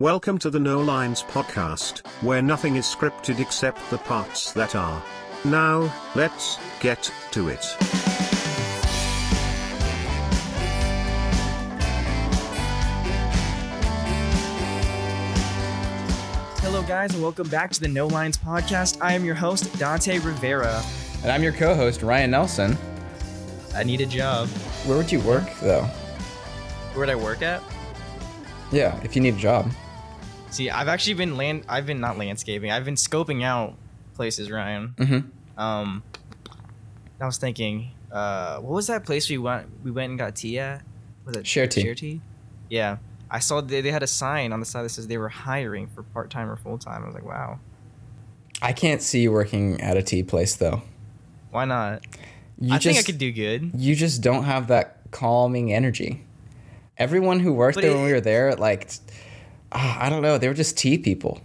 Welcome to the No Lines podcast, where nothing is scripted except the parts that are. Now, let's get to it. Hello, guys, and welcome back to the No Lines podcast. I am your host, Dante Rivera. And I'm your co-host Ryan Nelson. I need a job. Where would you work though? Where'd I work at? Yeah, if you need a job. See, I've actually been land. I've been not landscaping. I've been scoping out places, Ryan. Mm-hmm. Um, I was thinking, uh, what was that place we went? We went and got tea at. Was it Share Tea. Share tea. Yeah, I saw they, they had a sign on the side that says they were hiring for part time or full time. I was like, wow, I can't see you working at a tea place though. why not? You I just think I could do good. you just don't have that calming energy. Everyone who worked But there it- when we were there, like, ah, I don't know, they were just tea people.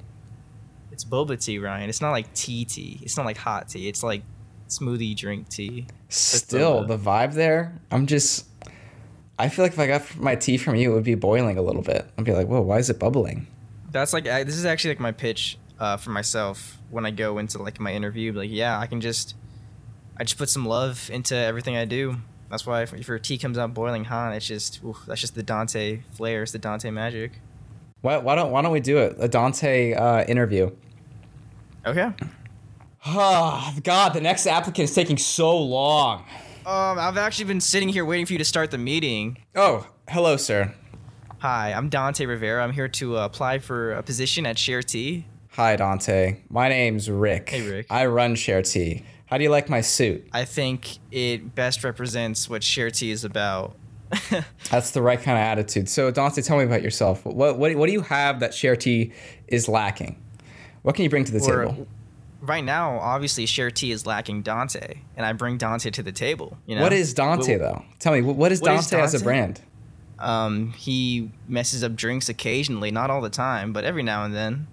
It's boba tea, Ryan. It's not like tea tea. It's not like hot tea. It's like smoothie drink tea. Still, the vibe there, I'm just. I feel like if I got my tea from you, it would be boiling a little bit. I'd be like, whoa, why is it bubbling? That's like I, this is actually like my pitch uh, for myself when I go into like my interview. Like, yeah, I can just I just put some love into everything I do. That's why if, if your tea comes out boiling hot, it's just oof, that's just the Dante flair. It's the Dante magic. Why, why don't Why don't we do it? A Dante uh, interview. Okay. Oh God, the next applicant is taking so long. Um, I've actually been sitting here waiting for you to start the meeting. Oh, hello, sir. Hi, I'm Dante Rivera. I'm here to uh, apply for a position at Share Tea. Hi, Dante. My name's Rick. Hey, Rick. I run Share Tea. How do you like my suit? I think it best represents what Share Tea is about. That's the right kind of attitude. So, Dante, tell me about yourself. What what, what do you have that Share Tea is lacking? What can you bring to the Or- table? right now, obviously, Share Tea is lacking Dante, and I bring Dante to the table. You know, What is Dante Well, though? Tell me, what is what is Dante as a brand? Um, he messes up drinks occasionally, not all the time, but every now and then,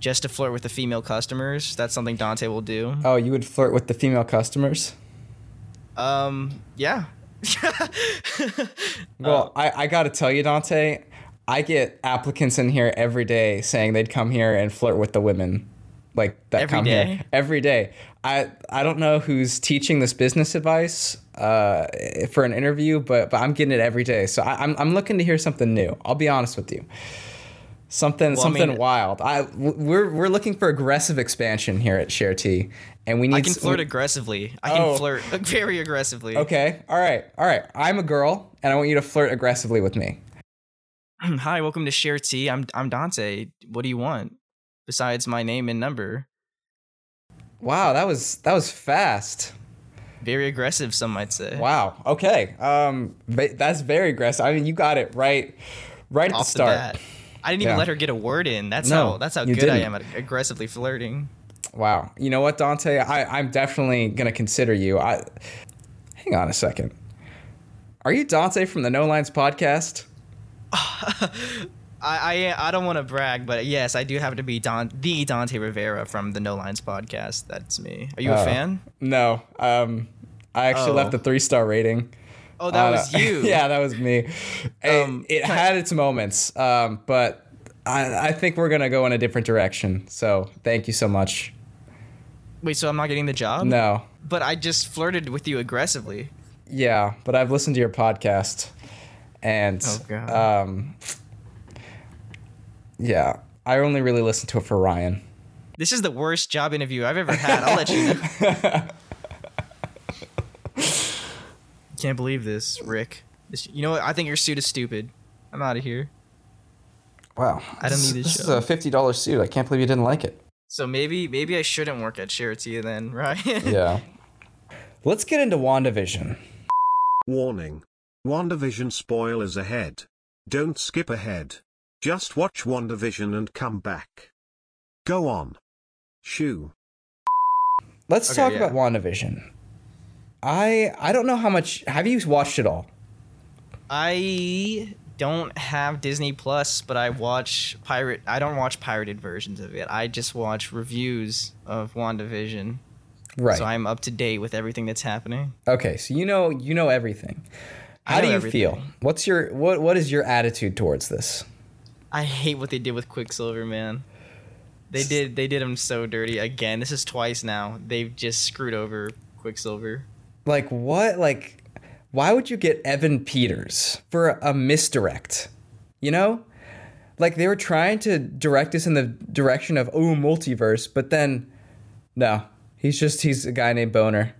just to flirt with the female customers. That's something Dante will do. Oh, you would flirt with the female customers? Um, yeah. Well, I, I got to tell you, Dante, I get applicants in here every day saying they'd come here and flirt with the women, like that Every come day? here every day. I I don't know who's teaching this business advice uh, for an interview, but but I'm getting it every day. So I, I'm I'm looking to hear something new. I'll be honest with you. Something Well, I something mean- wild. I we're we're looking for aggressive expansion here at Share Tea, and we need. I can s- flirt aggressively. I can Oh. flirt very aggressively. Okay, all right, all right. I'm a girl, and I want you to flirt aggressively with me. Hi, welcome to Share Tea. I'm I'm Dante. What do you want? Besides my name and number. Wow, that was that was fast. Very aggressive, some might say. Wow. Okay. Um, that's very aggressive. I mean, you got it right, right at Off the start. bat. I didn't even Yeah. let her get a word in. That's No, how that's how good I didn't. am at aggressively flirting. Wow. You know what, Dante? I, I'm definitely gonna consider you. I. Hang on a second. Are you Dante from the No Lines podcast? I I, I don't want to brag, but yes, I do happen to be Don the Dante Rivera from the No Lines podcast. That's me. Are you a Oh. fan? No. Um, I actually Oh. left a three star rating. Oh, that Uh, was you. yeah, that was me. It- Um, it had its moments, um, but I, I think we're gonna go in a different direction. So thank you so much. Wait, so I'm not getting the job? No. But I just flirted with you aggressively. Yeah, but I've listened to your podcast, and Oh, um, yeah, I only really listen to it for Ryan. This is the worst job interview I've ever had. I'll let you know. Can't believe this, Rick. This, you know what? I think your suit is stupid. I'm out of here. Wow, I don't need this This is a fifty dollars suit. I can't believe you didn't like it. So maybe maybe I shouldn't work at Share Tea then, right? Yeah. Let's get into WandaVision. Warning. WandaVision spoilers ahead. Don't skip ahead. Just watch WandaVision and come back. Go on. Shoo. Let's Okay, talk yeah. about WandaVision. I I don't know how much. Have you watched it all? I don't have Disney Plus, but I watch pirate. I don't watch pirated versions of it. I just watch reviews of WandaVision. Right. So I'm up to date with everything that's happening. okay, so you know you know everything. How do you everything. feel? What's your what what is your attitude towards this? I hate what they did with Quicksilver, man. They did they did him so dirty again. This is twice now. They've just screwed over Quicksilver. Like what? Like why would you get Evan Peters for a misdirect? You know? Like they were trying to direct us in the direction of oh multiverse, but then no. He's just he's a guy named Boner.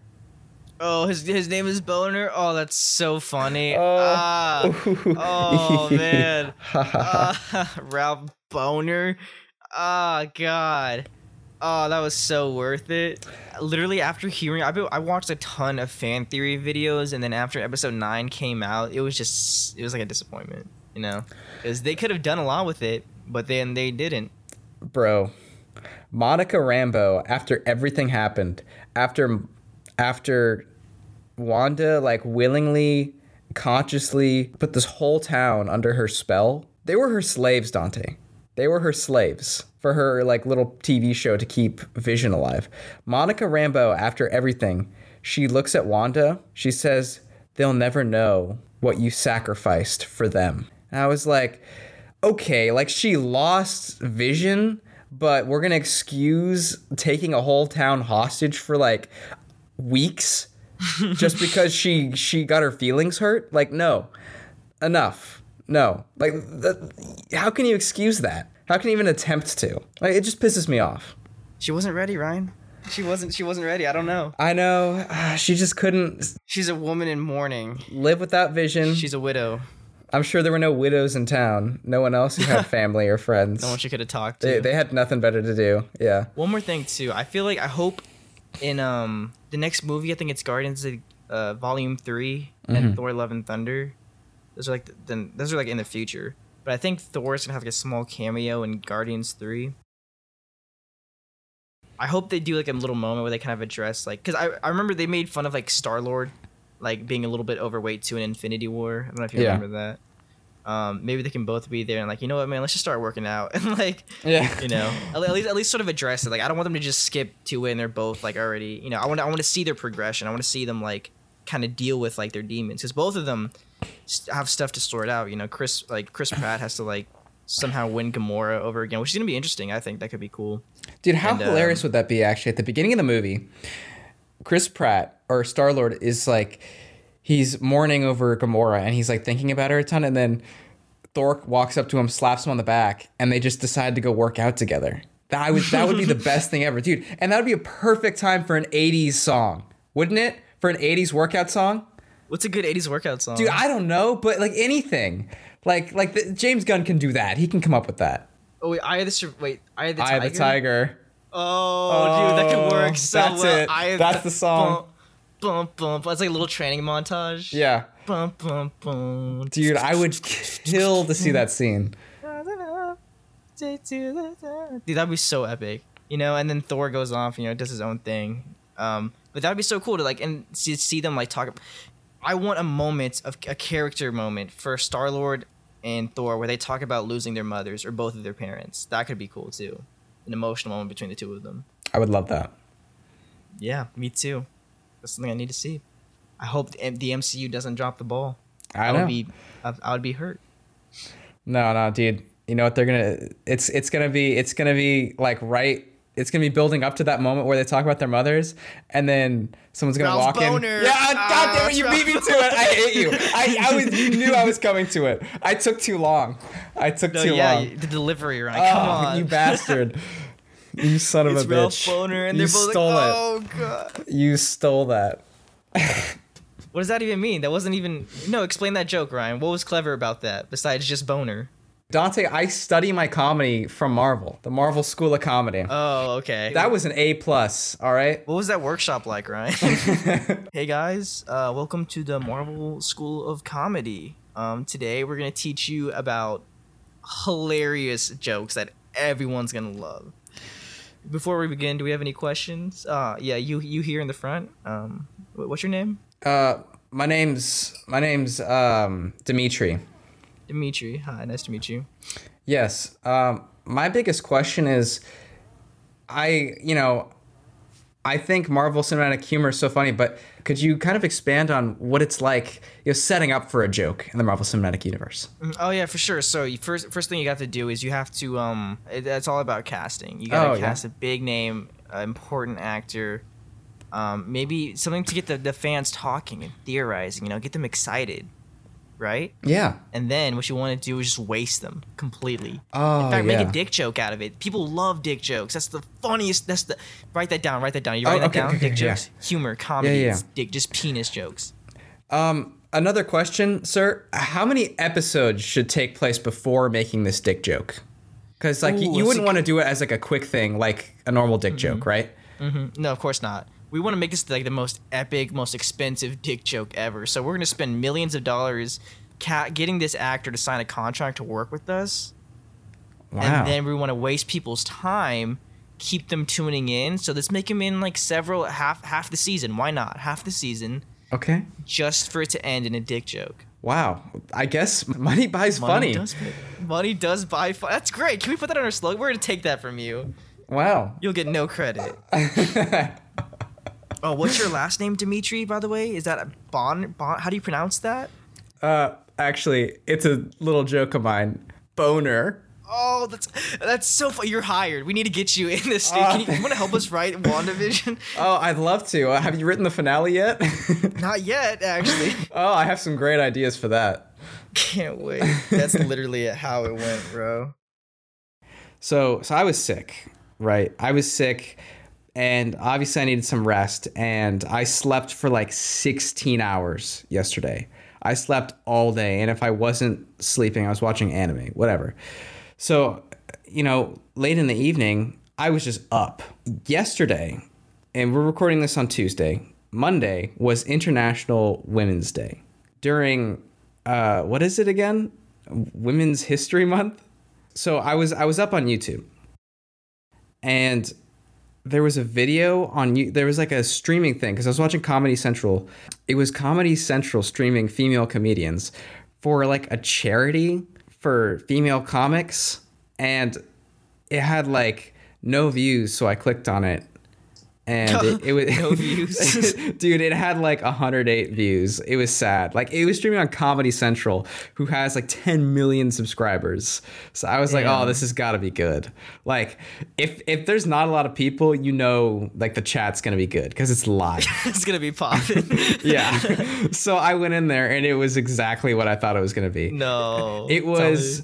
Oh, his his name is Boner. Oh, that's so funny. Oh. Ah. oh man. Ah, Ralph Boner. Oh god. Oh, that was so worth it. Literally after hearing, I I watched a ton of fan theory videos, and then after episode nine came out, it was just it was like a disappointment, you know, because they could have done a lot with it, but then they didn't. Bro, Monica Rambeau, after everything happened, after after Wanda like willingly, consciously put this whole town under her spell, they were her slaves, Dante. They were her slaves for her like little TV show to keep Vision alive. Monica Rambeau, after everything, she looks at Wanda. She says, "They'll never know what you sacrificed for them." And I was like, "Okay, like she lost Vision, but we're gonna excuse taking a whole town hostage for like weeks just because she she got her feelings hurt? Like, no, enough." No, like, how can you excuse that? How can you even attempt to? Like, it just pisses me off. She wasn't ready, Ryan. She wasn't. She wasn't ready. I don't know. I know ah, she just couldn't She's a woman in mourning. live without vision. She's a widow. I'm sure there were no widows in town. No one else who had family or friends. No one she could have talked to. they, they had nothing better to do. Yeah. One more thing too. I feel like I hope in um the next movie, I think it's Guardians of uh, Volume 3 and Thor: Love and Thunder. Those are like the, the, those are like in the future. But I think Thor's gonna have like a small cameo in Guardians Three. I hope they do like a little moment where they kind of address like because I, I remember they made fun of like Star Lord like being a little bit overweight to an Infinity War. I don't know if you Yeah. remember that. Um, maybe they can both be there and like you know what man, let's just start working out and like Yeah. you know at at least at least sort of address it. Like I don't want them to just skip to it and they're both like already you know I want I want to see their progression. I want to see them like kind of deal with like their demons because both of them have stuff to sort out. You know, Chris like Chris Pratt has to like somehow win Gamora over again, which is gonna be interesting. I think that could be cool. Dude, how And, um, hilarious would that be actually? At the beginning of the movie, Chris Pratt or Star Lord is like he's mourning over Gamora and he's like thinking about her a ton and then Thor walks up to him, slaps him on the back, and they just decide to go work out together. That would that would be the best thing ever, dude. And that would be a perfect time for an 80s song, wouldn't it? For an 80s workout song? What's a good '80s workout song? Dude, I don't know, but like anything. Like like the, James Gunn can do that. He can come up with that. oh wait, of the wait, of the Tiger. of the Tiger. Oh, dude, that could work so that's well. it. Of That's the song. Bum, bum, bum. It's like a little training montage. Yeah. Bum, bum, bum. Dude, I would kill to see that scene. Dude, that'd be so epic. You know, and then Thor goes off, you know, does his own thing. Um, but that'd be so cool to like and see, see them like talk. I want a moment of a character moment for Star Lord and Thor where they talk about losing their mothers or both of their parents. That could be cool too. An emotional moment between the two of them. I would love that. Yeah, me too. That's something I need to see. I hope the MCU doesn't drop the ball. I I know. would be, I, I would be hurt. No, no, dude. You know what they're gonna? It's it's gonna be it's gonna be like right. It's gonna be building up to that moment where they talk about their mothers, and then someone's gonna Ralph walk Boner. in. Yeah, Ah, God damn it! You Ralph beat me to it. I hate you. I, I was. You knew I was coming to it. I took too long. I took No, too yeah, long. you- the delivery, right? Come Oh, on, you bastard! You son of It's a Ralph bitch! Boner, and you they're both stole like, it. "Oh god." You stole that. What does that even mean? That wasn't even. No, explain that joke, Ryan. What was clever about that besides just boner? Dante, I study my comedy from Marvel, the Marvel School of Comedy. Oh, okay. that was an A plus. All right. What was that workshop like, Ryan? hey guys, uh, welcome to the Marvel School of Comedy. Um, today we're gonna teach you about hilarious jokes that everyone's gonna love. Before we begin, do we have any questions? Uh, yeah, you you here in the front. Um, what's your name? Uh, my name's my name's um Dimitri. Dimitri. Hi, nice to meet you. Yes. Um, my biggest question is, I you know, I think Marvel Cinematic Humor is so funny, but could you kind of expand on what it's like, you know, setting up for a joke in the Marvel Cinematic Universe? Oh yeah, for sure. So you first first thing you got to do is you have to um it, it's all about casting. You gotta Oh, yeah. cast a big name, uh, important actor, um maybe something to get the, the fans talking and theorizing. You know, get them excited, right? Yeah. And then what you want to do is just waste them completely. Oh, In fact, yeah. make a dick joke out of it. People love dick jokes. That's the funniest. That's the. Write that down. Write that down. You Oh, write that okay, down. okay, dick okay, yeah. jokes, humor, comedy, yeah. dick, just penis jokes. Um, another question, sir. How many episodes should take place before making this dick joke? Because like Ooh, you, you wouldn't want to do it as like a quick thing, like a normal dick joke, right? No, of course not. We want to make this like the most epic, most expensive dick joke ever. So we're gonna spend millions of dollars ca- getting this actor to sign a contract to work with us, Wow. and then we want to waste people's time, keep them tuning in. So let's make them in like several half half the season. Why not half the season? okay. Just for it to end in a dick joke. Wow. I guess money buys Money funny. does, pay- money does buy fun. That's great. Can we put that on our slogan? We're gonna take that from you. Wow. You'll get no credit. oh, what's your last name, Dimitri? By the way, is that a Bon? Bon? How do you pronounce that? Uh, actually, it's a little joke of mine. Boner. Oh, that's that's so fun. You're hired. We need to get you in this. Can you, you want to help us write WandaVision? Oh, I'd love to. Uh, have you written the finale yet? Not yet, actually. oh, I have some great ideas for that. Can't wait. That's literally how it went, bro. So, so I was sick, right? I was sick, and obviously I needed some rest, and I slept for like 16 hours yesterday. I slept all day, and if I wasn't sleeping, I was watching anime, whatever. So, you know, late in the evening, I was just up. Yesterday, and we're recording this on Tuesday. Monday was International Women's Day. During uh, what is it again? Women's History Month. So I was I was up on YouTube, and there was a video on you. There was like a streaming thing because I was watching Comedy Central. It was Comedy Central streaming female comedians for like a charity for female comics, and it had like no views. So I clicked on it, and it, it was No views. dude it had like 108 views. It was sad. Like it was streaming on comedy central who has like 10 million subscribers. So i was like oh this has got to be good. Like if if there's not a lot of people you know like the chat's gonna be good because it's live. It's gonna be popping. yeah. So i went in there and it was exactly what i thought it was gonna be. No. it was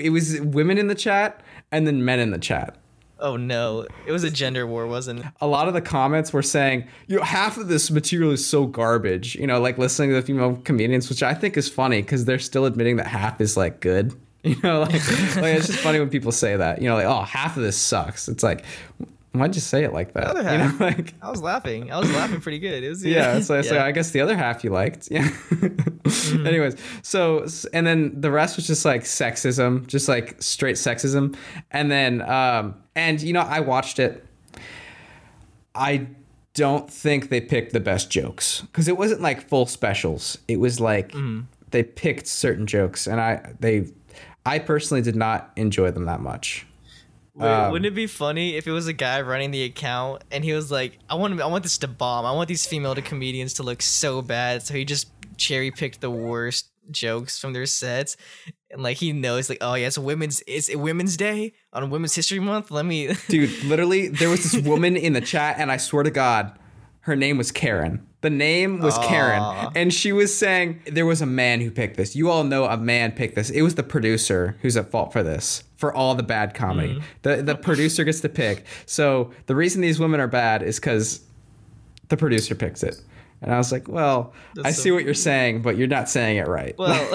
it was women in the chat and then men in the chat Oh no! It was a gender war, wasn't it? a lot of the comments were saying, you know, half of this material is so garbage. You know, like listening to the female comedians, which I think is funny because they're still admitting that half is like good. You know, like, like it's just funny when people say that. You know, like, oh, half of this sucks. It's like, why'd you say it like that? other You know, like, I was laughing. I was laughing pretty good. It was yeah, so Yeah. like I guess the other half you liked. Yeah. Anyways, so and then the rest was just like sexism, just like straight sexism. And then um and you know, I watched it. I don't think they picked the best jokes cuz it wasn't like full specials. It was like they picked certain jokes and I they I personally did not enjoy them that much. Wait, Um, wouldn't it be funny if it was a guy running the account and he was like, "I want, I want this to bomb. I want these female comedians to look so bad." So he just cherry picked the worst jokes from their sets, and like he knows, like, "Oh yeah, it's Women's, it's Women's Day on Women's History Month. Let me." Dude, literally, there was this woman in the chat, and I swear to God, her name was Karen. The name was Karen. And she was saying there was a man who picked this. You all know a man picked this. It was the producer who's at fault for this, for all the bad comedy. Mm-hmm. The, the producer gets to pick. So the reason these women are bad is because the producer picks it. And I was like, well, I so see what you're saying, but you're not saying it right. Well,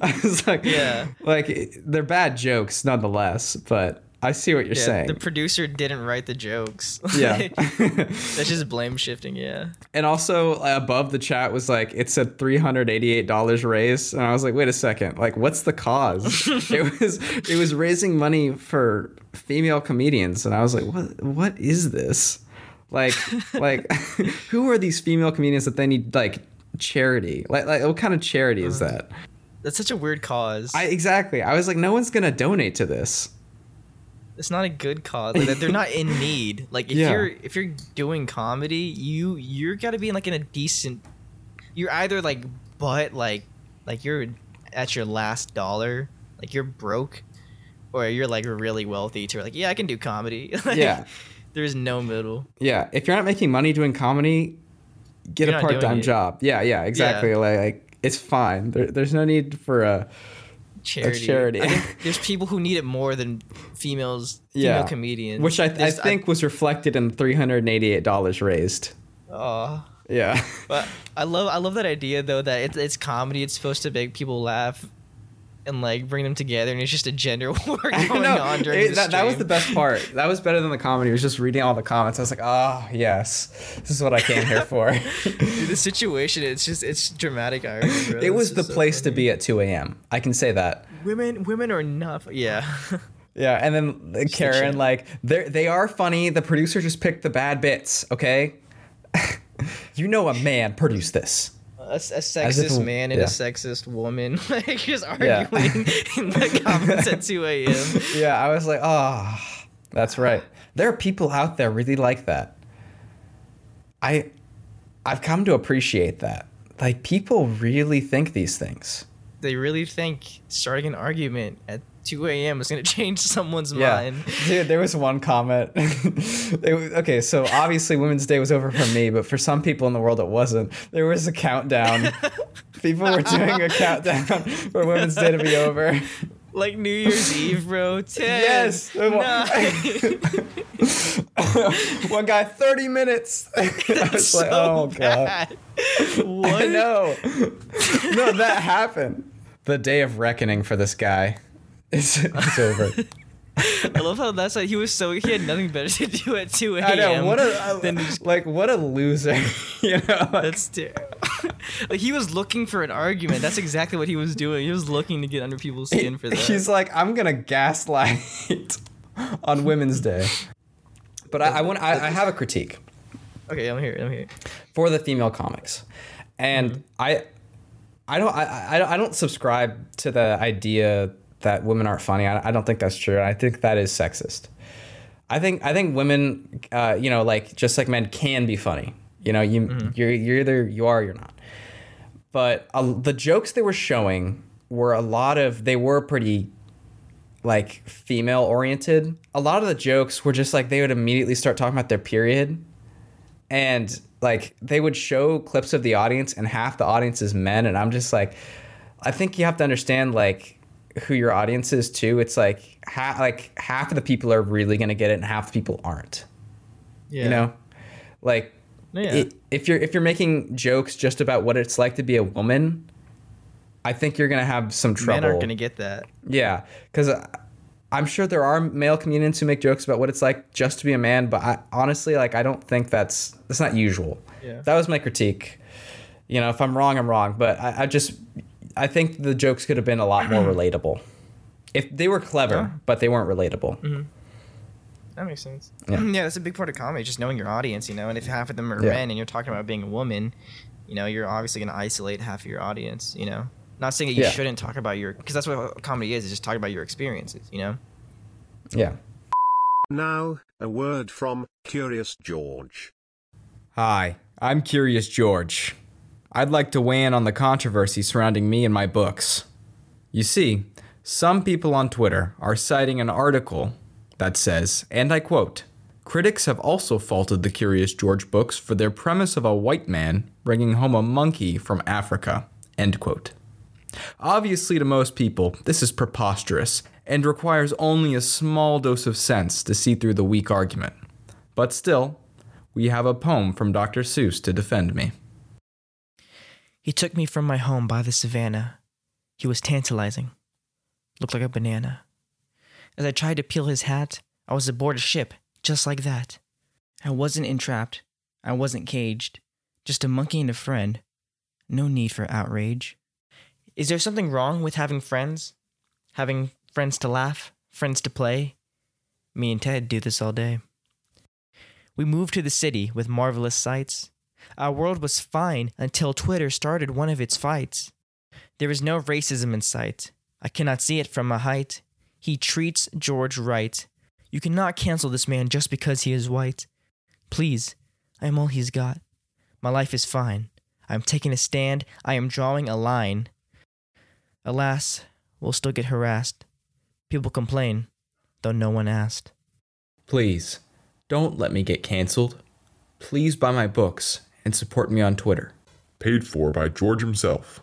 I was like, Yeah. like they're bad jokes nonetheless, but I see what you're yeah, saying. the producer didn't write the jokes. Yeah. That's just blame shifting. Yeah. and also uh, above the chat was like it said three hundred eighty eight dollars raised, and I was like, wait a second, like what's the cause? it was it was raising money for female comedians, and I was like, what what is this? Like like who are these female comedians that they need like charity? Like like what kind of charity is that? That's such a weird cause. I exactly. I was like, no one's gonna donate to this. It's not a good cause. Like, they're not in need. Like if Yeah. you're if you're doing comedy, you you're gotta be in like in a decent. You're either like but like like you're at your last dollar, like you're broke, or you're like really wealthy to like yeah I can do comedy. Like, Yeah. There's no middle. Yeah, if you're not making money doing comedy, get You're a part-time job. Yeah, yeah, exactly. Like, like it's fine. There, there's no need for a Charity. Charity. I think there's people who need it more than females. yeah Female comedians. which I, I There's- uh, think was reflected in three hundred and eighty-eight dollars raised. Aw. Yeah, But I love I love that idea though that it's it's comedy. It's supposed to make people laugh and like bring them together, and it's just a gender war going know. on during It- the that, that was the best part. That was better than the comedy. It was just reading all the comments. I was like, oh yes, this is what I came here for. Dude, the situation. It's just it's dramatic irony. Bro. it was the so place to be at two a.m. I can say that. Women women are enough. Yeah. Yeah, and then uh, Karen, shit. like, they they are funny. The producer just picked the bad bits. Okay, you know a man produced this. A, a sexist a- man and yeah. a sexist woman, like just Yeah. arguing in the comments at 2 a.m. Yeah, I was like, oh, that's right. There are people out there really like that. I, I've come to appreciate that. Like people really think these things. They really think starting an argument at 2 a.m. is gonna change someone's Yeah, mind. dude. There was one comment. was, okay, so obviously Women's Day was over for me, but for some people in the world it wasn't. There was a countdown. people were doing a countdown for Women's Day to be over. Like New Year's Eve, bro. 10, Yes. nine. one guy, thirty minutes. I was so like, oh god. bad. What? I know. no, that happened. The day of reckoning for this guy is is over. I love how that's like he was so he had nothing better to do at 2 a.m. I know. What a than uh, just- like what a loser. you know. that's terrible. like he was looking for an argument. That's exactly what he was doing. He was looking to get under people's skin for that. He's like, I'm gonna gaslight on Women's Day. But I, I want. I, I have a critique okay, I'm here. I'm here. for the female comics, and mm-hmm. I, I don't. I, I, I don't subscribe to the idea that women aren't funny. I, I don't think that's true. I think that is sexist. I think I think women, uh, you know, like just like men can be funny. You know, you you're you're either you are or you're not. But uh, the jokes they were showing were a lot of they were pretty like female oriented. A lot of the jokes were just like they would immediately start talking about their period and like they would show clips of the audience and half the audience is men and i'm just like i think you have to understand like who your audience is too it's like ha- like half of the people are really going to get it and half the people aren't Yeah. you know like Yeah. i- if you're if you're making jokes just about what it's like to be a woman i think you're going to have some trouble Men aren't gonna get that. yeah, because uh, I'm sure there are male comedians who make jokes about what it's like just to be a man, but I, honestly, like I don't think that's that's not usual. Yeah. That was my critique. You know, if I'm wrong, I'm wrong, but I, I just I think the jokes could have been a lot more relatable if they were clever, but they weren't relatable. Mm-hmm. That makes sense. Yeah. Yeah. that's a big part of comedy, just knowing your audience, you know. And if half of them are Yeah. men and you're talking about being a woman, you know, you're obviously going to isolate half of your audience, you know. Not saying that you Yeah. shouldn't talk about your, because that's what comedy is, is just talking about your experiences, you know. Yeah. Now, a word from Curious George. Hi, I'm Curious George. I'd like to weigh in on the controversy surrounding me and my books. You see, some people on Twitter are citing an article that says, and I quote, Critics have also faulted the Curious George books for their premise of a white man bringing home a monkey from Africa. End quote. Obviously, to most people, this is preposterous and requires only a small dose of sense to see through the weak argument. But still, we have a poem from Dr. Seuss to defend me. He took me from my home by the savannah. He was tantalizing, looked like a banana. As I tried to peel his hat, I was aboard a ship, just like that. I wasn't entrapped. I wasn't caged. Just a monkey and a friend. No need for outrage. Is there something wrong with having friends? Having friends to laugh, friends to play? Me and Ted do this all day. We moved to the city with marvelous sights. Our world was fine until Twitter started one of its fights. There is no racism in sight. I cannot see it from a height. He treats George right. You cannot cancel this man just because he is white. Please, I am all he's got. My life is fine. I am taking a stand. I am drawing a line. Alas, we'll still get harassed. People complain, though no one asked. Please, don't let me get canceled. Please buy my books and support me on Twitter. Paid for by George himself.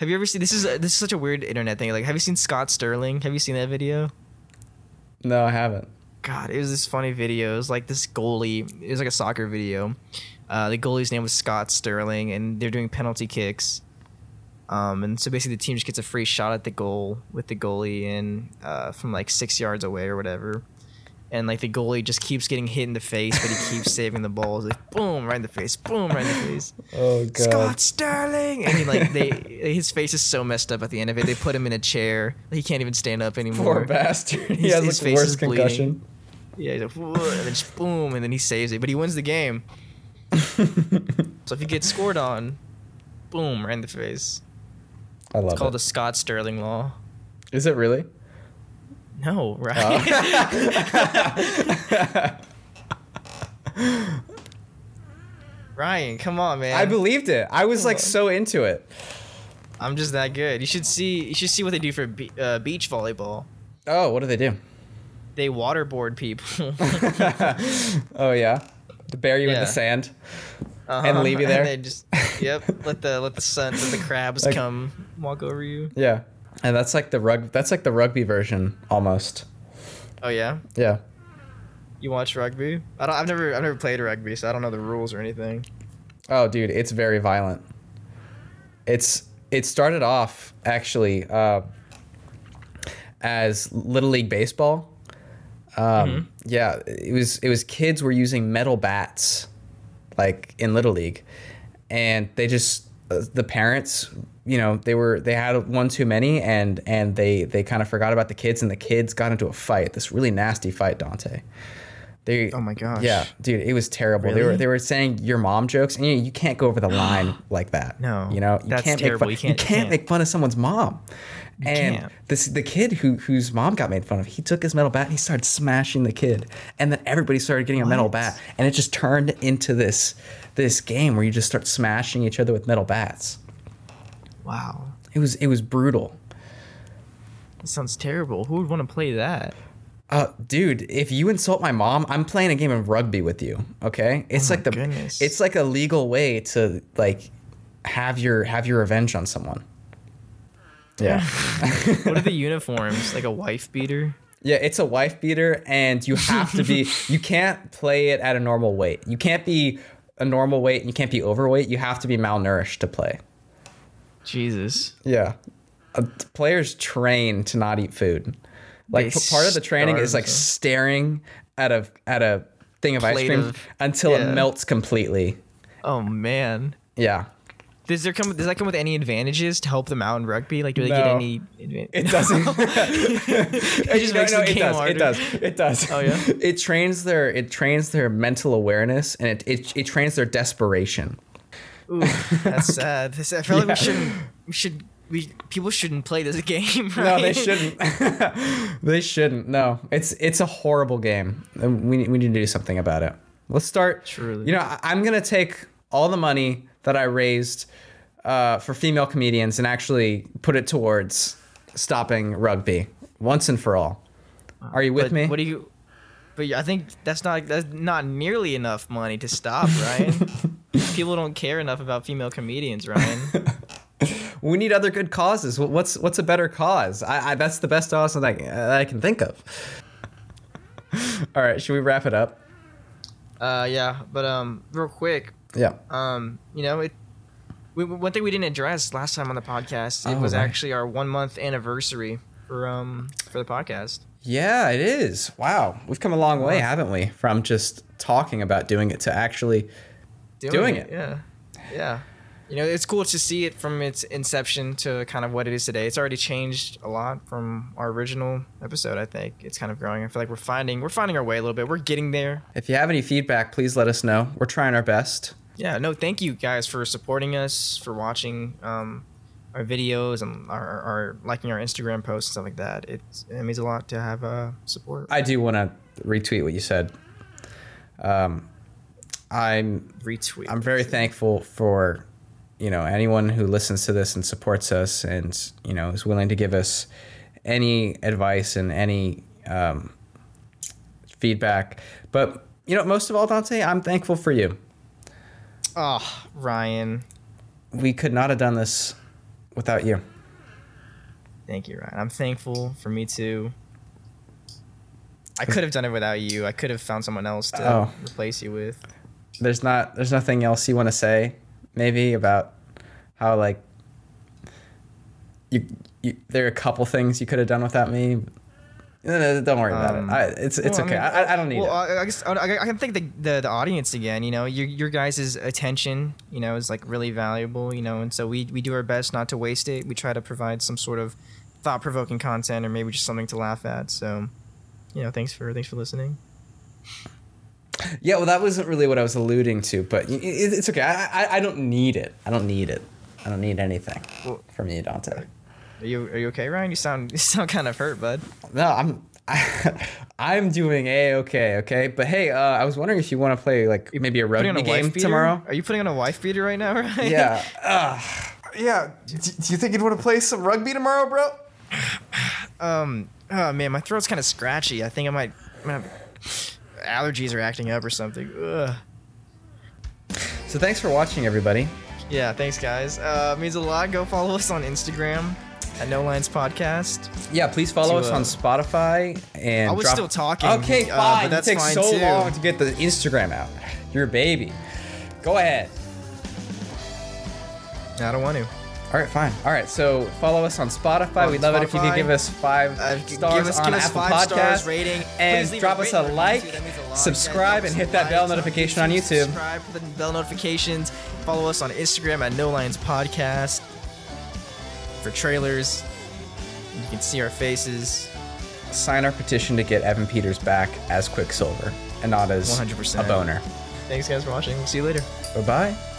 Have you ever seen this? Is this is such a weird internet thing? Like, have you seen Scott Sterling? Have you seen that video? No, I haven't. God, it was this funny video. It was like this goalie. It was like a soccer video. Uh, the goalie's name was Scott Sterling, and they're doing penalty kicks. Um, and so basically, the team just gets a free shot at the goal with the goalie in uh, from like six yards away or whatever. And like the goalie just keeps getting hit in the face, but he keeps saving the balls. Like boom, right in the face, boom, right in the face. Oh god, Scott Sterling, and he like they his face is so messed up at the end of it. They put him in a chair. He can't even stand up anymore. Poor bastard. He His- has his like face worst is bleeding. concussion. Yeah, he's like, and then just boom, and then he saves it. But he wins the game. so if you get scored on, boom, right in the face. I love It's called it. the Scott Sterling Law. Is it really? No, right? Ryan, come on, man. I believed it. I was like on. so into it. I'm just that good. You should see. You should see what they do for be- uh, beach volleyball. Oh, what do they do? They waterboard people. Oh yeah, to bury you in the sand. Uh-huh. leave you there? they just yep. Let the let the sun let the crabs Like- come walk over you. Yeah, and that's like the rug. That's like the rugby version almost. Oh yeah. Yeah. You watch rugby? I don't. I've never. I've never played rugby, so I don't know the rules or anything. Oh, dude, it's very violent. It's it started off actually uh, as little league baseball. Um, Yeah, it was it was kids were using metal bats, like in little league, and they just uh, the parents, you know, they were they had one too many, and and they they kind of forgot about the kids, and the kids got into a fight, this really nasty fight, Dante. They, Oh my gosh. Yeah, dude, it was terrible. They were they were saying your mom jokes, and you, you can't go over the line like that. No, you know you that's can't terrible. make You fun. can't- you can't can't. make fun of someone's mom. and can't. this the kid who whose mom got made fun of. He took his metal bat and he started smashing the kid, and then everybody started getting a metal bat, and it just turned into this this game where you just start smashing each other with metal bats. Wow. It was it was brutal. That sounds terrible. Who would want to play that? Uh, dude, if you insult my mom, I'm playing a game of rugby with you. Okay, it's Oh like the goodness. it's like a legal way to like have your have your revenge on someone. Yeah, What are the uniforms? Like a wife beater? yeah, it's a wife beater, and you have to be. you can't play it at a normal weight. You can't be a normal weight, and you can't be overweight. You have to be malnourished to play. Jesus. Yeah, uh, players train to not eat food. Like They part of the training is like themselves. staring at a at a thing of ice cream of- until yeah. it melts completely. Oh man. Yeah, Does there come? Does that come with any advantages to help them out in rugby? Like, do they get any? It doesn't. it just No, makes no, the it game does. harder. It does. It does. Oh, yeah? It trains their it trains their mental awareness and it it, it trains their desperation. Ooh, that's sad. I feel like Yeah. we shouldn't. We should. We people shouldn't play this game. Right? No, they shouldn't. they shouldn't. No, it's it's a horrible game. We we need to do something about it. Let's start. Truly. You know, I'm gonna take all the money that I raised uh, for female comedians and actually put it towards stopping rugby once and for all. Are you with But me? What do you? But I think that's not that's not nearly enough money to stop, Ryan. People don't care enough about female comedians, Ryan. we need other good causes. What's what's a better cause? I, I that's the best cause that I, that I can think of. All right, should we wrap it up? Uh, yeah, but um, real quick, Yeah. um, you know, it. We, one thing we didn't address last time on the podcast it Oh, was right. actually our one month anniversary for um for the podcast. Yeah, it is. Wow, we've come a long way, haven't we? From just talking about doing it to actually. Doing it. Yeah, yeah. You know, it's cool to see it from its inception to kind of what it is today. It's already changed a lot from our original episode. I think it's kind of growing. I feel like we're finding we're finding our way a little bit. We're getting there. If you have any feedback, please let us know. We're trying our best. Yeah. No, thank you guys for supporting us, for watching. Um, our videos and our, our liking our Instagram posts and stuff like that. It's, it means a lot to have uh, support. I do want to retweet what you said. Um, I'm Retweet. I'm very thankful for you know anyone who listens to this and supports us and you know is willing to give us any advice and any um, feedback. But you know, most of all, Dante, I'm thankful for you. Oh, Ryan. We could not have done this without you. Thank you, Ryan. I'm thankful for me too. I could have done it without you. I could have found someone else to Oh. replace you with. There's not there's nothing else you want to say, maybe about how like you, you there are a couple things you could have done without me. No, no, don't worry about it. Um, I, it's it's Well, okay. mean, I, I don't need well, it. I, I guess I, I can thank the, the the audience again. You know, your your guys' attention, you know, is like really valuable. You know, and so we we do our best not to waste it. We try to provide some sort of thought provoking content or maybe just something to laugh at. So, you know, thanks for thanks for listening. Yeah, well, that wasn't really what I was alluding to, but it, it's okay. I, I I don't need it. I don't need it. I don't need anything Well- from you, Dante. Are you are you okay, Ryan? You sound you sound kind of hurt, bud. No, I'm I, I'm doing a okay, okay. But hey, uh, I was wondering if you want to play like maybe a Putting rugby a game tomorrow. Are you putting on a wife beater right now, Ryan? Yeah. Uh, yeah. Do, do you think you'd want to play some rugby tomorrow, bro? Um. Oh man, my throat's kind of scratchy. I think I might. I'm gonna have, allergies are acting up or something. Ugh. So thanks for watching, everybody. Yeah, thanks guys. Uh, means a lot. Go follow us on Instagram at No Lines Podcast. Yeah, please follow To, us uh, on Spotify and. I was drop- still talking, Okay, uh, fine. but that's it takes fine, so too. long to get the Instagram out. You're a baby. Go ahead. I don't want to. All right, fine. All right, so follow us on Spotify. On We'd love it if you could give us five Uh, stars us- on Apple Podcasts, rating. and drop a us a like, YouTube. That means a subscribe, and hit that bell notification on YouTube. Subscribe for the bell notifications. Follow us on Instagram at No Lines Podcast for trailers. You can see our faces. Sign our petition to get Evan Peters back as Quicksilver and not as 100%. a boner. Thanks guys for watching. We'll see you later. Bye bye.